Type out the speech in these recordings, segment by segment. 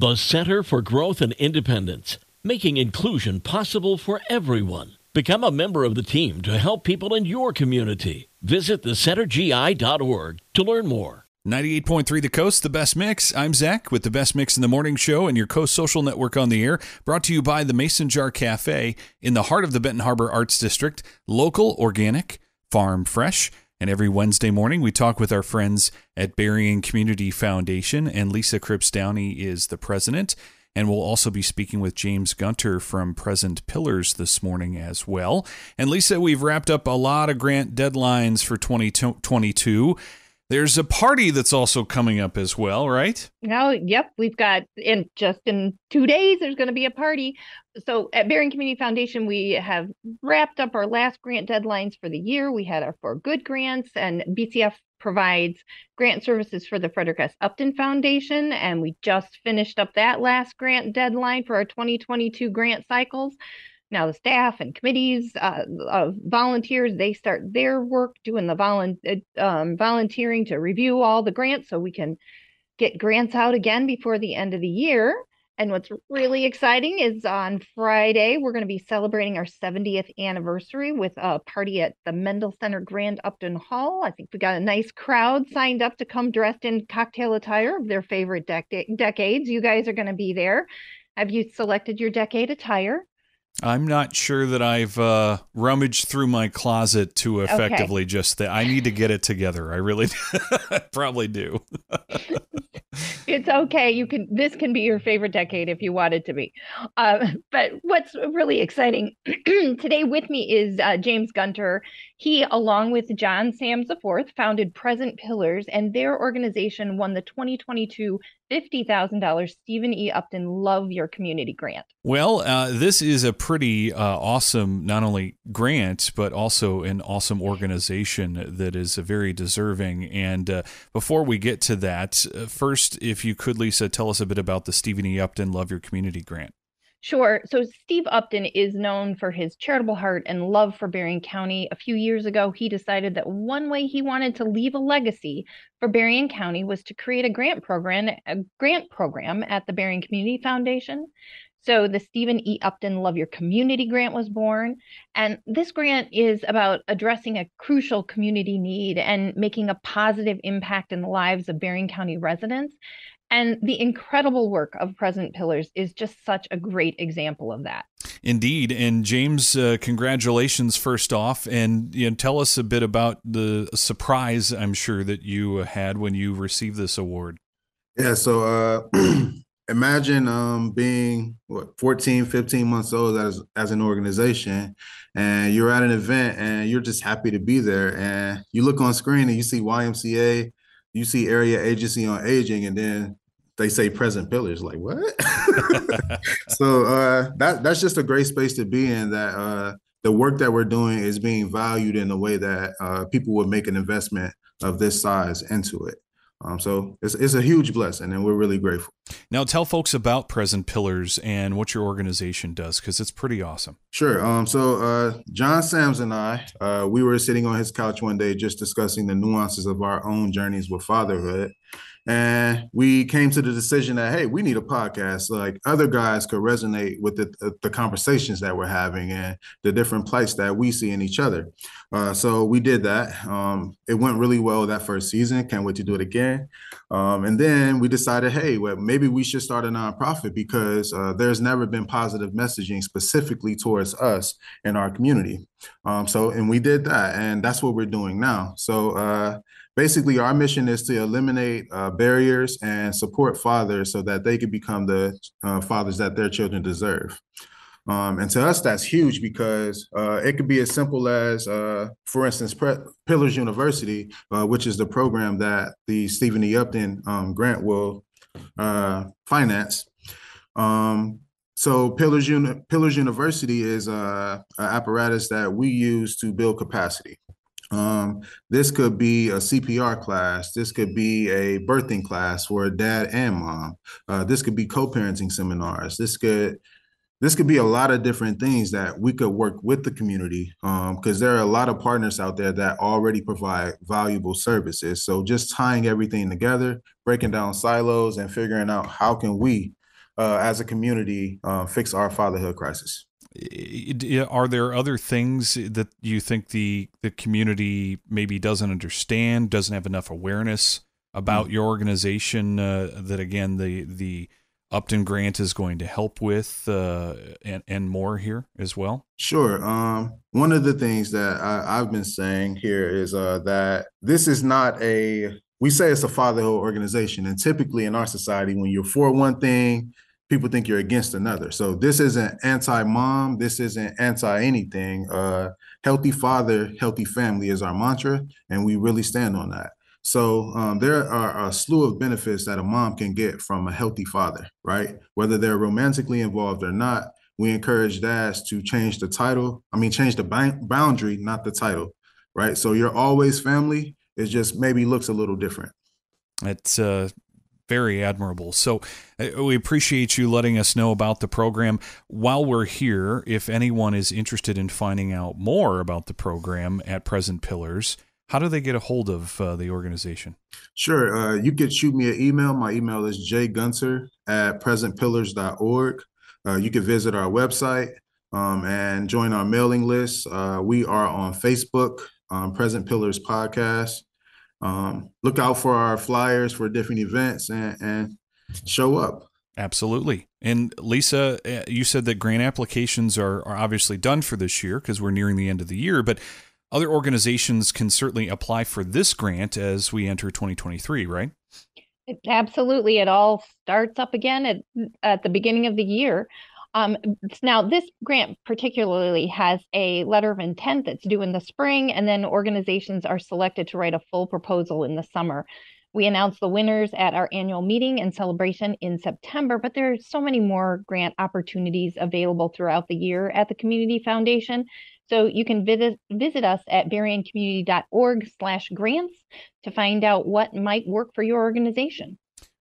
The Center for Growth and Independence, making inclusion possible for everyone. Become a member of the team to help people in your community. Visit thecentergi.org to learn more. 98.3 The Coast, the best mix. I'm Zach with the best mix in the morning show and your Coast Social Network on the air. Brought to you by the Mason Jar Cafe in the heart of the Benton Harbor Arts District. Local, organic, farm fresh. And every Wednesday morning, we talk with our friends at Berrien Community Foundation, and Lisa Cripps Downey is the president. And we'll also be speaking with James Gunter from Present Pillars this morning as well. And Lisa, we've wrapped up a lot of grant deadlines for 2022. There's a party that's also coming up as well, right? Now, yep, we've got in just in two days. There's going to be a party. So at Berrien Community Foundation, we have wrapped up our last grant deadlines for the year. We had our four good grants, and BCF provides grant services for the Frederick S. Upton Foundation, and we just finished up that last grant deadline for our 2022 grant cycles. Now the staff and committees uh, of volunteers they start their work doing the volu- um, volunteering to review all the grants so we can get grants out again before the end of the year. And what's really exciting is on Friday, we're going to be celebrating our 70th anniversary with a party at the Mendel Center Grand Upton Hall. I think we got a nice crowd signed up to come dressed in cocktail attire of their favorite dec- decades. You guys are going to be there. Have you selected your decade attire? I'm not sure that I've uh, rummaged through my closet to effectively okay. just that. I need to get it together. I really probably do. it's okay. You can. This can be your favorite decade if you want it to be. Uh, but what's really exciting today with me is uh, James Gunter. He, along with John Sams IV, founded Present Pillars, and their organization won the 2022 $50,000 Stephen E. Upton Love Your Community grant. Well, uh, this is a pretty uh, awesome, not only grant, but also an awesome organization that is very deserving. And uh, before we get to that, uh, first, if you could, Lisa, tell us a bit about the Stephen E. Upton Love Your Community grant. Sure. So Steve Upton is known for his charitable heart and love for Berrien County. A few years ago, he decided that one way he wanted to leave a legacy for Berrien County was to create a grant program, a grant program at the Berrien Community Foundation. So the Stephen E. Upton Love Your Community grant was born. And this grant is about addressing a crucial community need and making a positive impact in the lives of Berrien County residents. And the incredible work of Present Pillars is just such a great example of that. Indeed. And James, uh, congratulations first off. And you know, tell us a bit about the surprise I'm sure that you had when you received this award. Yeah. So uh, imagine um, being what 14, 15 months old as, as an organization and you're at an event and you're just happy to be there. And you look on screen and you see YMCA, you see area agency on aging, and then they say present pillars like what? So uh, that that's just a great space to be in that uh, the work that we're doing is being valued in a way that uh, people would make an investment of this size into it. Um, so it's, it's a huge blessing and we're really grateful. Now tell folks about present pillars and what your organization does because it's pretty awesome. Sure. Um, so uh, john sams and i uh, we were sitting on his couch one day just discussing the nuances of our own journeys with fatherhood and we came to the decision that hey we need a podcast. Like other guys could resonate with the, the conversations that we're having and the different plights that we see in each other. Uh, so we did that. Um, it went really well that first season. Can't wait to do it again. Um, and then we decided hey well, maybe we should start a nonprofit because uh, there's never been positive messaging specifically towards us in our community. Um, so and we did that and that's what we're doing now. So uh, basically our mission is to eliminate uh, barriers and support fathers so that they can become the uh, fathers that their children deserve. Um, and to us that's huge because uh, it could be as simple as uh, for instance Pre- pillars university uh, which is the program that the stephen e. Upton um, grant will uh, finance. Um, so Pillars, Uni- Pillars University is a, a apparatus that we use to build capacity. Um, this could be a CPR class. This could be a birthing class for a dad and mom. Uh, this could be co-parenting seminars. This could this could be a lot of different things that we could work with the community because um, there are a lot of partners out there that already provide valuable services. So just tying everything together, breaking down silos, and figuring out how can we uh, as a community, uh, fix our fatherhood crisis. Are there other things that you think the the community maybe doesn't understand, doesn't have enough awareness about mm-hmm. your organization? Uh, that again, the the Upton Grant is going to help with, uh, and and more here as well. Sure. Um, one of the things that I, have been saying here is uh, that this is not a. We say it's a fatherhood organization, and typically in our society, when you're for one thing, people think you're against another. So this isn't anti-mom. This isn't anti-anything. Uh, healthy father, healthy family is our mantra, and we really stand on that. So um, there are a slew of benefits that a mom can get from a healthy father, right? Whether they're romantically involved or not, we encourage dads to change the title. I mean, change the boundary, not the title, right? So you're always family. It just maybe looks a little different. It's uh, very admirable. So uh, we appreciate you letting us know about the program. While we're here, if anyone is interested in finding out more about the program at Present Pillars, how do they get a hold of uh, the organization? Sure. Uh, you can shoot me an email. My email is jgunter at presentpillars.org. Uh, you can visit our website um, and join our mailing list. Uh, we are on Facebook, um, Present Pillars Podcast um, look out for our flyers for different events and, and show up. Absolutely. And Lisa, uh, you said that grant applications are, are obviously done for this year because we're nearing the end of the year, but other organizations can certainly apply for this grant as we enter 2023, right? Absolutely. It all starts up again at, at the beginning of the year. Um, now, this grant particularly has a letter of intent that's due in the spring, and then organizations are selected to write a full proposal in the summer. We announce the winners at our annual meeting and celebration in September, but there are so many more grant opportunities available throughout the year at the Community Foundation. So you can visit visit us at berriencommunity.org slash grants to find out what might work for your organization.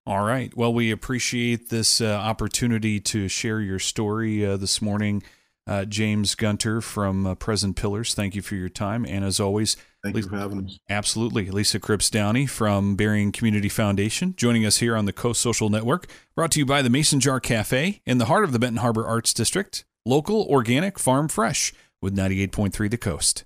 All right. Well, we appreciate this uh, opportunity to share your story uh, this morning. Uh, James Gunter from uh, Present Pillars, thank you for your time. And as always, thank Lisa, you for having us. Absolutely. Lisa Cripps Downey from Berrien Community Foundation joining us here on the Coast Social Network, brought to you by the Mason Jar Cafe in the heart of the Benton Harbor Arts District. Local, organic, farm fresh with 98.3 The Coast.